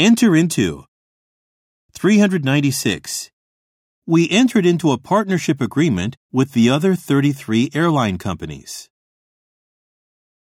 Enter into. 396. We entered into a partnership agreement with the other 33 airline companies.